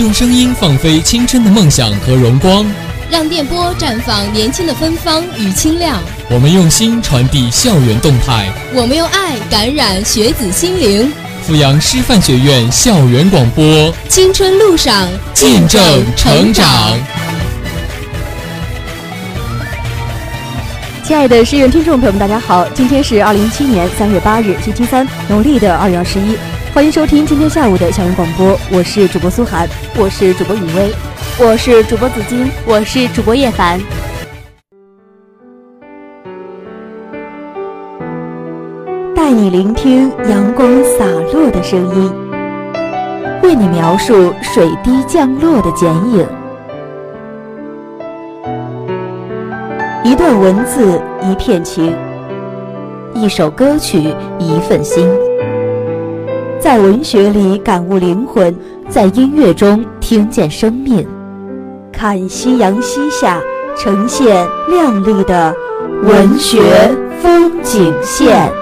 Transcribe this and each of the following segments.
用声音放飞青春的梦想和荣光，让电波绽放年轻的芬芳与清亮。我们用心传递校园动态，我们用爱感染学子心灵。阜阳师范学院校园广播，青春路上见证成长。亲爱的师院听众朋友们，大家好，今天是二零一七年三月八日，星期三，农历的二月二十一。欢迎收听今天下午的校园广播，我是主播苏涵，我是主播雨薇，我是主播紫金，我是主播叶凡。带你聆听阳光洒落的声音，为你描述水滴降落的剪影。一段文字，一片情；一首歌曲，一份心。在文学里感悟灵魂，在音乐中听见生命。看夕阳西下，呈现亮丽的文学风景线。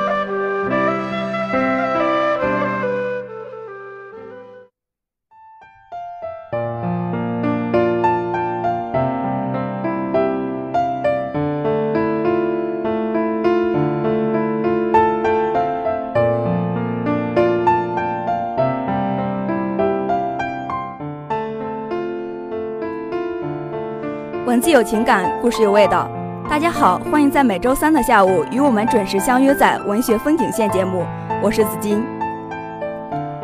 文字有情感，故事有味道。大家好，欢迎在每周三的下午与我们准时相约在《文学风景线》节目。我是紫金。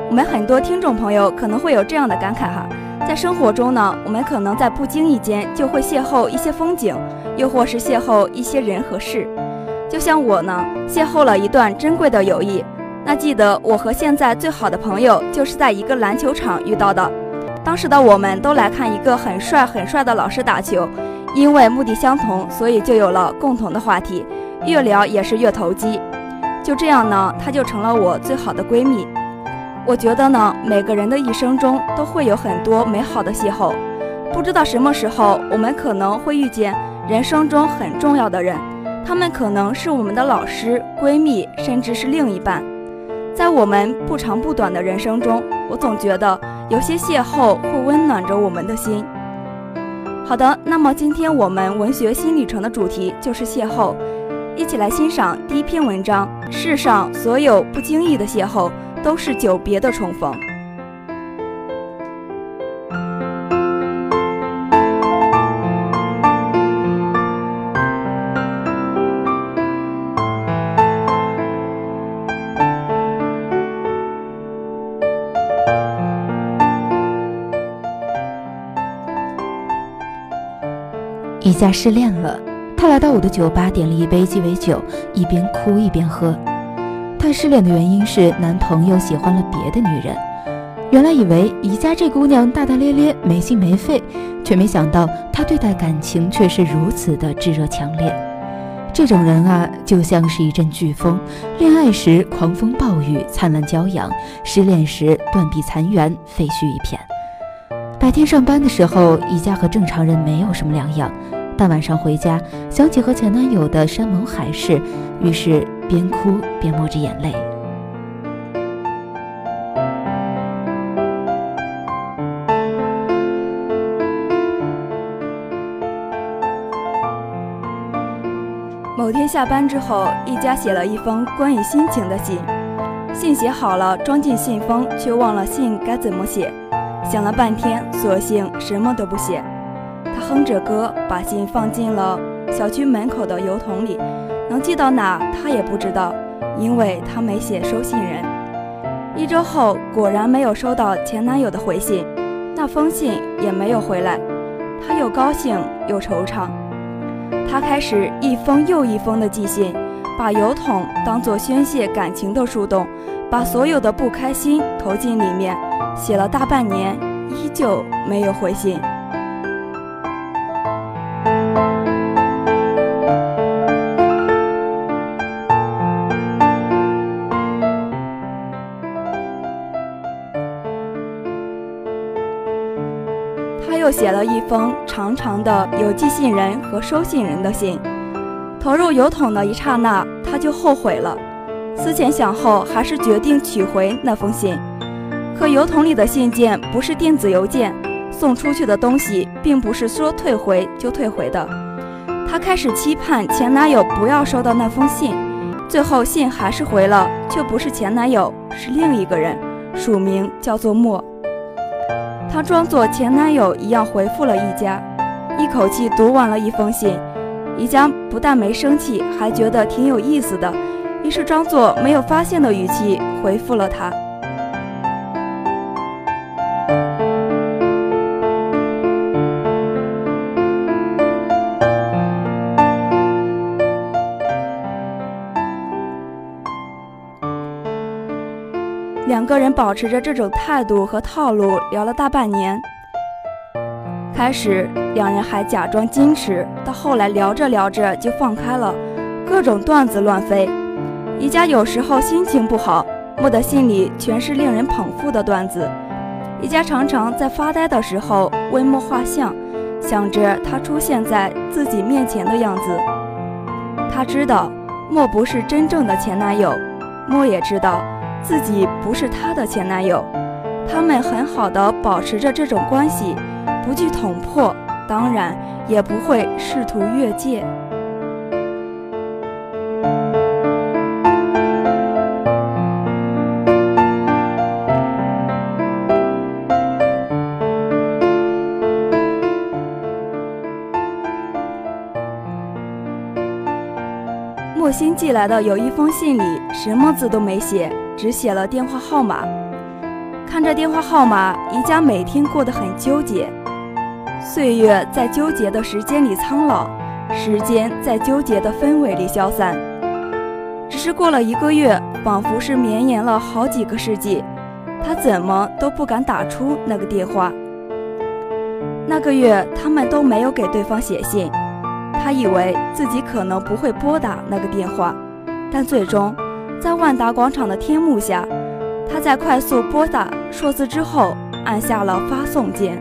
我们很多听众朋友可能会有这样的感慨哈，在生活中呢，我们可能在不经意间就会邂逅一些风景，又或是邂逅一些人和事。就像我呢，邂逅了一段珍贵的友谊。那记得我和现在最好的朋友就是在一个篮球场遇到的。当时的我们都来看一个很帅很帅的老师打球，因为目的相同，所以就有了共同的话题，越聊也是越投机。就这样呢，她就成了我最好的闺蜜。我觉得呢，每个人的一生中都会有很多美好的邂逅，不知道什么时候我们可能会遇见人生中很重要的人，他们可能是我们的老师、闺蜜，甚至是另一半。在我们不长不短的人生中，我总觉得。有些邂逅会温暖着我们的心。好的，那么今天我们文学新旅程的主题就是邂逅，一起来欣赏第一篇文章：世上所有不经意的邂逅，都是久别的重逢。宜家失恋了，她来到我的酒吧，点了一杯鸡尾酒，一边哭一边喝。她失恋的原因是男朋友喜欢了别的女人。原来以为宜家这姑娘大大咧咧、没心没肺，却没想到她对待感情却是如此的炙热强烈。这种人啊，就像是一阵飓风，恋爱时狂风暴雨、灿烂骄阳，失恋时断壁残垣、废墟一片。白天上班的时候，宜家和正常人没有什么两样。但晚上回家，想起和前男友的山盟海誓，于是边哭边抹着眼泪。某天下班之后，一家写了一封关于心情的信，信写好了，装进信封，却忘了信该怎么写。想了半天，索性什么都不写。他哼着歌，把信放进了小区门口的邮筒里，能寄到哪他也不知道，因为他没写收信人。一周后，果然没有收到前男友的回信，那封信也没有回来。他又高兴又惆怅，他开始一封又一封的寄信，把邮筒当作宣泄感情的树洞，把所有的不开心投进里面，写了大半年，依旧没有回信。他又写了一封长长的有寄信人和收信人的信，投入邮筒的一刹那，他就后悔了。思前想后，还是决定取回那封信。可邮筒里的信件不是电子邮件，送出去的东西并不是说退回就退回的。她开始期盼前男友不要收到那封信，最后信还是回了，却不是前男友，是另一个人，署名叫做莫。她装作前男友一样回复了一家，一口气读完了一封信。宜家不但没生气，还觉得挺有意思的，于是装作没有发现的语气回复了他。两个人保持着这种态度和套路聊了大半年。开始，两人还假装矜持，到后来聊着聊着就放开了，各种段子乱飞。宜家有时候心情不好，莫的信里全是令人捧腹的段子。宜家常常在发呆的时候为莫画像，想着他出现在自己面前的样子。他知道莫不是真正的前男友，莫也知道自己不是他的前男友，他们很好的保持着这种关系。不去捅破，当然也不会试图越界。新寄来的有一封信里，什么字都没写，只写了电话号码。看着电话号码，宜家每天过得很纠结。岁月在纠结的时间里苍老，时间在纠结的氛围里消散。只是过了一个月，仿佛是绵延了好几个世纪，他怎么都不敢打出那个电话。那个月，他们都没有给对方写信。他以为自己可能不会拨打那个电话，但最终，在万达广场的天幕下，他在快速拨打数字之后，按下了发送键。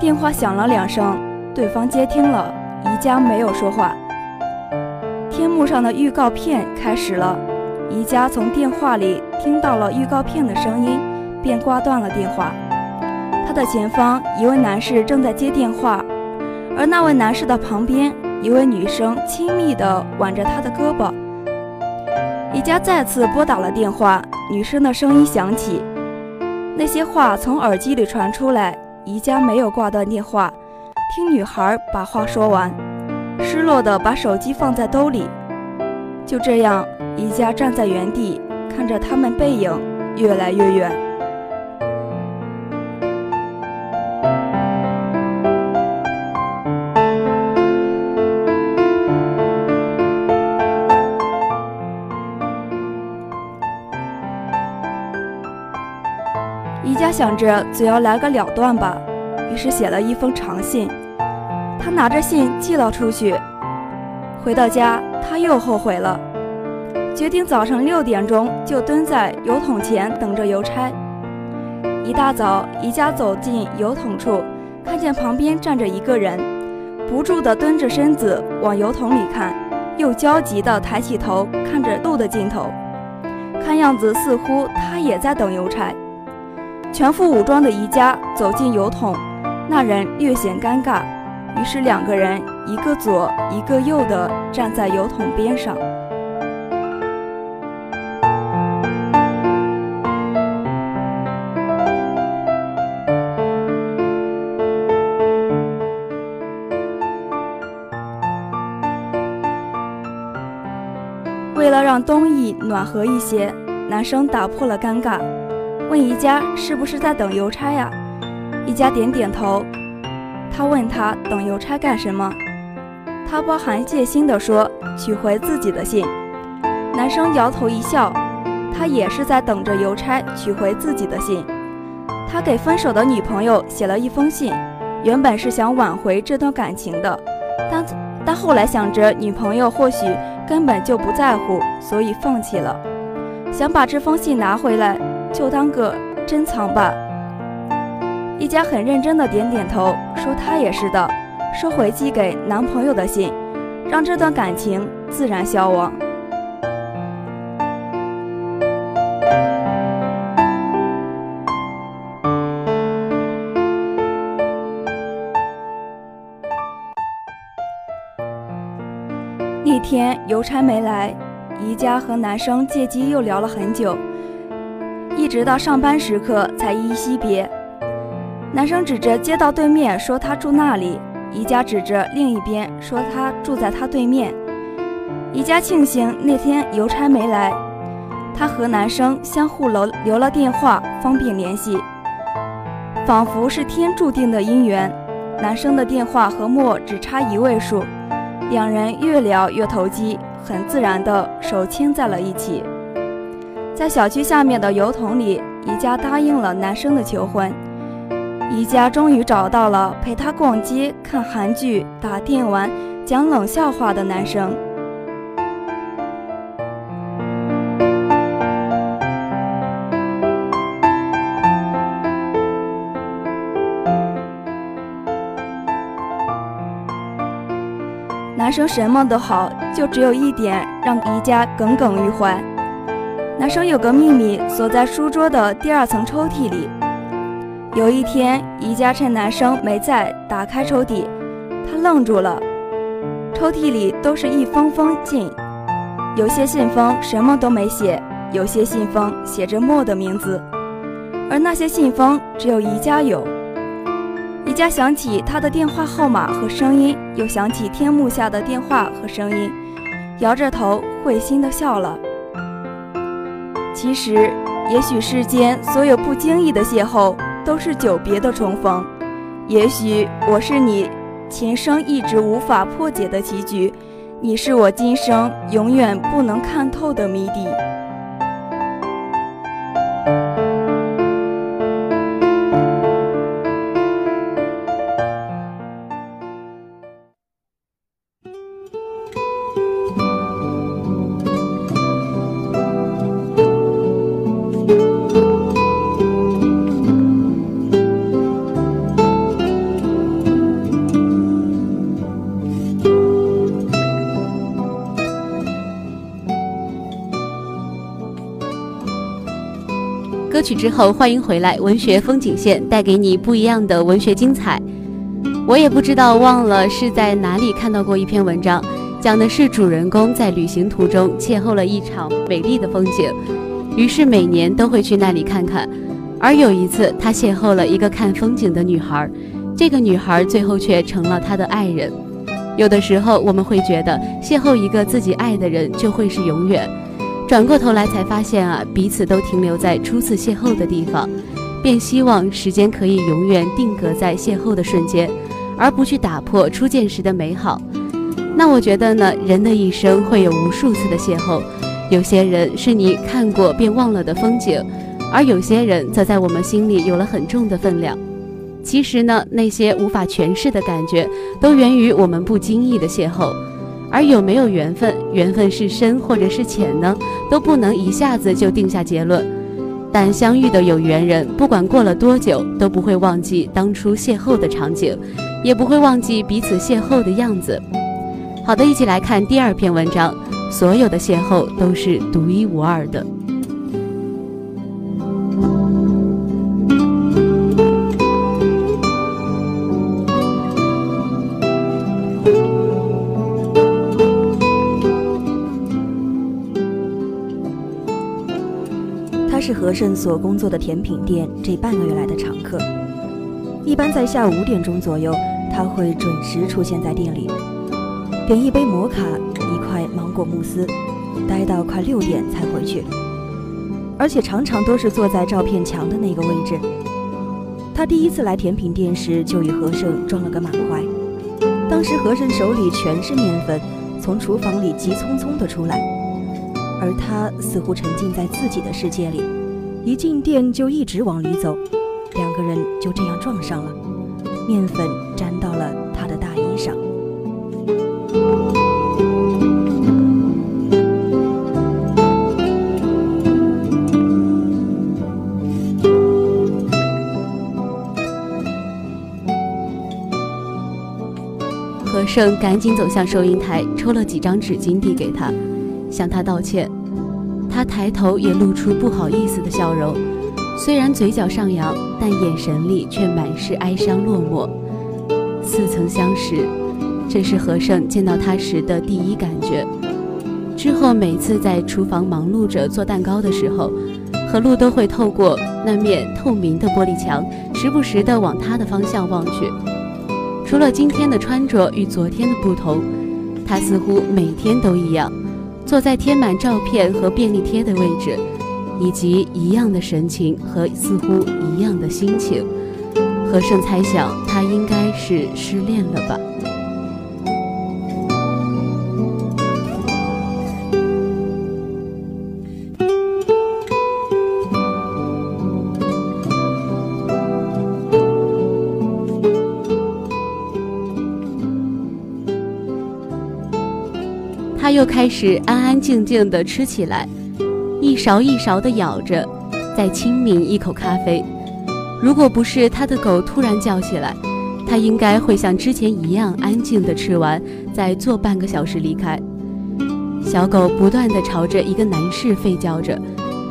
电话响了两声，对方接听了。宜家没有说话。天幕上的预告片开始了，宜家从电话里听到了预告片的声音，便挂断了电话。他的前方一位男士正在接电话，而那位男士的旁边，一位女生亲密地挽着他的胳膊。宜家再次拨打了电话，女生的声音响起，那些话从耳机里传出来。宜家没有挂断电话，听女孩把话说完，失落的把手机放在兜里。就这样，宜家站在原地，看着他们背影越来越远。想着总要来个了断吧，于是写了一封长信。他拿着信寄了出去。回到家，他又后悔了，决定早上六点钟就蹲在邮筒前等着邮差。一大早，宜家走进邮筒处，看见旁边站着一个人，不住地蹲着身子往邮筒里看，又焦急地抬起头看着路的尽头，看样子似乎他也在等邮差。全副武装的宜家走进油桶，那人略显尴尬，于是两个人一个左一个右的站在油桶边上。为了让冬意暖和一些，男生打破了尴尬。问宜家是不是在等邮差呀？宜家点点头。他问他等邮差干什么？他包含戒心地说取回自己的信。男生摇头一笑，他也是在等着邮差取回自己的信。他给分手的女朋友写了一封信，原本是想挽回这段感情的，但但后来想着女朋友或许根本就不在乎，所以放弃了。想把这封信拿回来，就当个珍藏吧。一家很认真的点点头，说他也是的，收回寄给男朋友的信，让这段感情自然消亡。那天邮差没来，宜家和男生借机又聊了很久，直到上班时刻才依依惜别。男生指着街道对面说他住那里，宜家指着另一边说他住在他对面。宜家庆幸那天邮差没来，他和男生相互留留了电话，方便联系，仿佛是天注定的姻缘。男生的电话和莫只差一位数，两人越聊越投机，很自然的手牵在了一起。在小区下面的油桶里，宜家答应了男生的求婚。宜家终于找到了陪她逛街、看韩剧、打电玩、讲冷笑话的男生。男生什么都好，就只有一点让宜家耿耿于怀。男生有个秘密，锁在书桌的第二层抽屉里。有一天，宜家趁男生没在，打开抽屉，他愣住了。抽屉里都是一封封信，有些信封什么都没写，有些信封写着莫的名字，而那些信封只有宜家有。宜家想起他的电话号码和声音，又想起天幕下的电话和声音，摇着头会心的笑了。其实，也许世间所有不经意的邂逅。都是久别的重逢，也许我是你前生一直无法破解的棋局，你是我今生永远不能看透的谜底。曲之后，欢迎回来，文学风景线带给你不一样的文学精彩。我也不知道忘了是在哪里看到过一篇文章，讲的是主人公在旅行途中邂逅了一场美丽的风景，于是每年都会去那里看看。而有一次，他邂逅了一个看风景的女孩，这个女孩最后却成了他的爱人。有的时候，我们会觉得邂逅一个自己爱的人就会是永远。转过头来才发现啊，彼此都停留在初次邂逅的地方，便希望时间可以永远定格在邂逅的瞬间，而不去打破初见时的美好。那我觉得呢，人的一生会有无数次的邂逅，有些人是你看过便忘了的风景，而有些人则在我们心里有了很重的分量。其实呢，那些无法诠释的感觉，都源于我们不经意的邂逅。而有没有缘分，缘分是深或者是浅呢，都不能一下子就定下结论。但相遇的有缘人，不管过了多久，都不会忘记当初邂逅的场景，也不会忘记彼此邂逅的样子。好的，一起来看第二篇文章。所有的邂逅都是独一无二的。和盛所工作的甜品店这半个月来的常客。一般在下午五点钟左右，他会准时出现在店里，点一杯摩卡，一块芒果慕斯，待到快六点才回去。而且常常都是坐在照片墙的那个位置。他第一次来甜品店时，就与和盛撞了个满怀。当时和盛手里全是面粉，从厨房里急匆匆地出来。而他似乎沉浸在自己的世界里，一进店就一直往里走，两个人就这样撞上了，面粉粘到了他的大衣上。和盛赶紧走向收银台，抽了几张纸巾递给他，向他道歉。他抬头也露出不好意思的笑容，虽然嘴角上扬，但眼神里却满是哀伤落寞。似曾相识，这是何胜见到他时的第一感觉。之后每次在厨房忙碌着做蛋糕的时候，何露都会透过那面透明的玻璃墙，时不时地往他的方向望去。除了今天的穿着与昨天的不同，他似乎每天都一样，坐在贴满照片和便利贴的位置，以及一样的神情和似乎一样的心情。何胜猜想，他应该是失恋了吧。又开始安安静静地吃起来，一勺一勺地咬着，再轻抿一口咖啡。如果不是他的狗突然叫起来，他应该会像之前一样安静地吃完，再坐半个小时离开。小狗不断地朝着一个男士吠叫着，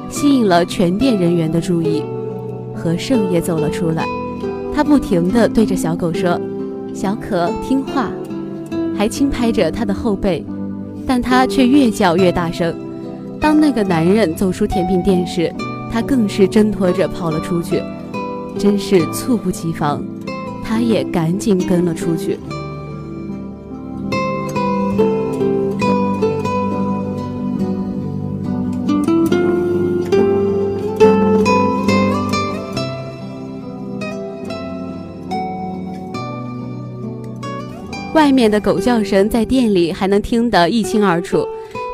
吸引了全店人员的注意。何胜也走了出来，他不停地对着小狗说：“小可听话。”还轻拍着他的后背。但他却越叫越大声。当那个男人走出甜品店时，他更是挣脱着跑了出去，真是猝不及防。他也赶紧跟了出去。面的狗叫声在店里还能听得一清二楚，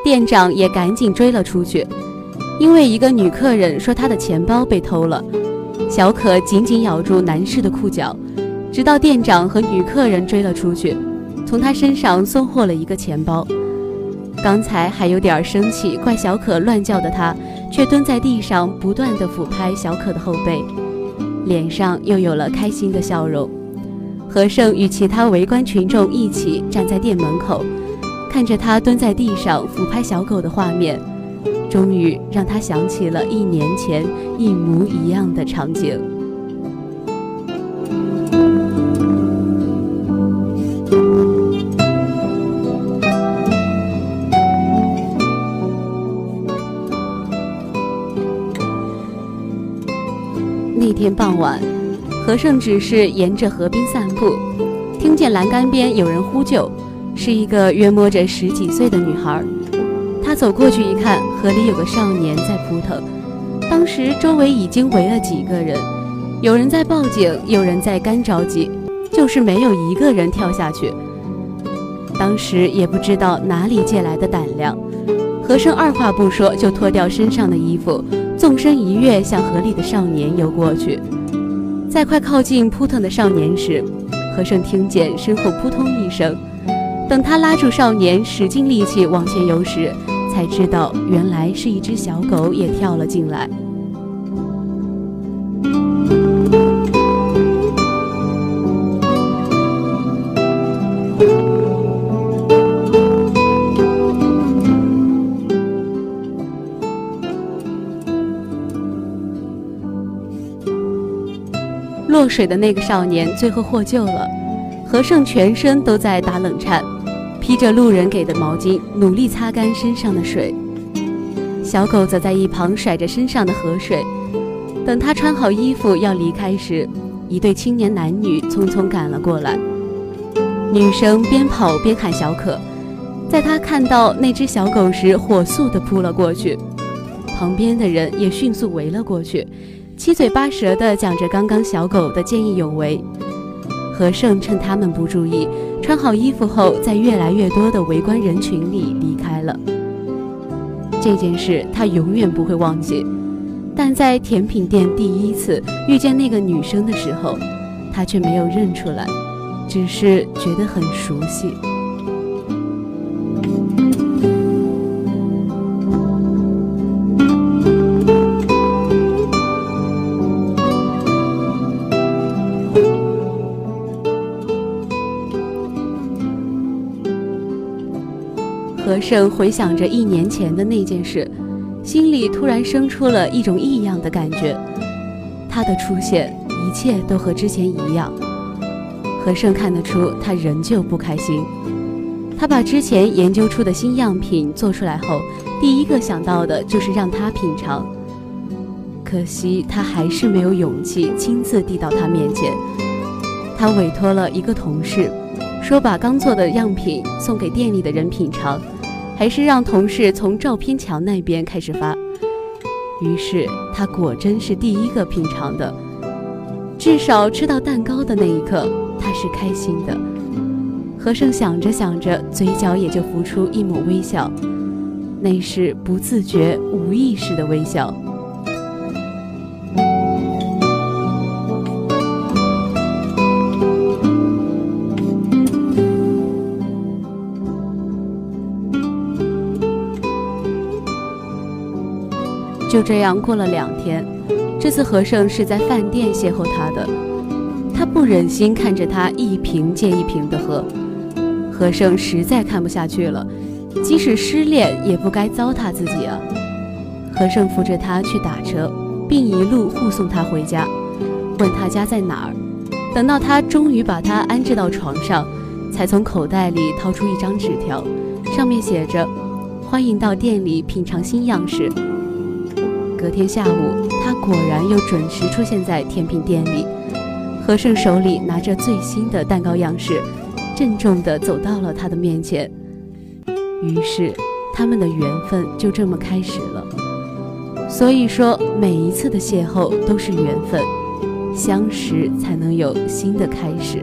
店长也赶紧追了出去，因为一个女客人说她的钱包被偷了。小可紧紧咬住男士的裤脚，直到店长和女客人追了出去，从他身上搜获了一个钱包。刚才还有点生气，怪小可乱叫的他，却蹲在地上不断的抚拍小可的后背，脸上又有了开心的笑容。何胜与其他围观群众一起站在店门口，看着他蹲在地上抚拍小狗的画面，终于让他想起了一年前一模一样的场景。那天傍晚。何胜只是沿着河边散步，听见栏杆边有人呼救，是一个约摸着十几岁的女孩。他走过去一看，河里有个少年在扑腾。当时周围已经围了几个人，有人在报警，有人在干着急，就是没有一个人跳下去。当时也不知道哪里借来的胆量，何胜二话不说就脱掉身上的衣服，纵身一跃向河里的少年游过去。在快靠近扑腾的少年时，和盛听见身后扑通一声。等他拉住少年，使尽力气往前游时，才知道原来是一只小狗也跳了进来。水的那个少年最后获救了，何胜全身都在打冷颤，披着路人给的毛巾，努力擦干身上的水。小狗则在一旁甩着身上的河水。等他穿好衣服要离开时，一对青年男女匆匆赶了过来。女生边跑边喊小可，在他看到那只小狗时，火速地扑了过去。旁边的人也迅速围了过去。七嘴八舌地讲着刚刚小狗的见义勇为，和胜趁他们不注意，穿好衣服后，在越来越多的围观人群里离开了。这件事他永远不会忘记，但在甜品店第一次遇见那个女生的时候，他却没有认出来，只是觉得很熟悉。和盛回想着一年前的那件事，心里突然生出了一种异样的感觉。他的出现，一切都和之前一样。和盛看得出，他仍旧不开心。他把之前研究出的新样品做出来后，第一个想到的就是让他品尝。可惜他还是没有勇气亲自递到他面前。他委托了一个同事，说把刚做的样品送给店里的人品尝，还是让同事从照片墙那边开始发。于是他果真是第一个品尝的，至少吃到蛋糕的那一刻，他是开心的。和盛想着想着，嘴角也就浮出一抹微笑，那是不自觉、无意识的微笑。就这样过了两天，这次和盛是在饭店邂逅他的，他不忍心看着他一瓶接一瓶的喝。和盛实在看不下去了，即使失恋也不该糟蹋自己啊！和盛扶着他去打车，并一路护送他回家，问他家在哪儿。等到他终于把他安置到床上，才从口袋里掏出一张纸条，上面写着：“欢迎到店里品尝新样式。”隔天下午，他果然又准时出现在甜品店里，和盛手里拿着最新的蛋糕样式。郑重地走到了他的面前，于是他们的缘分就这么开始了。所以说，每一次的邂逅都是缘分，相识才能有新的开始。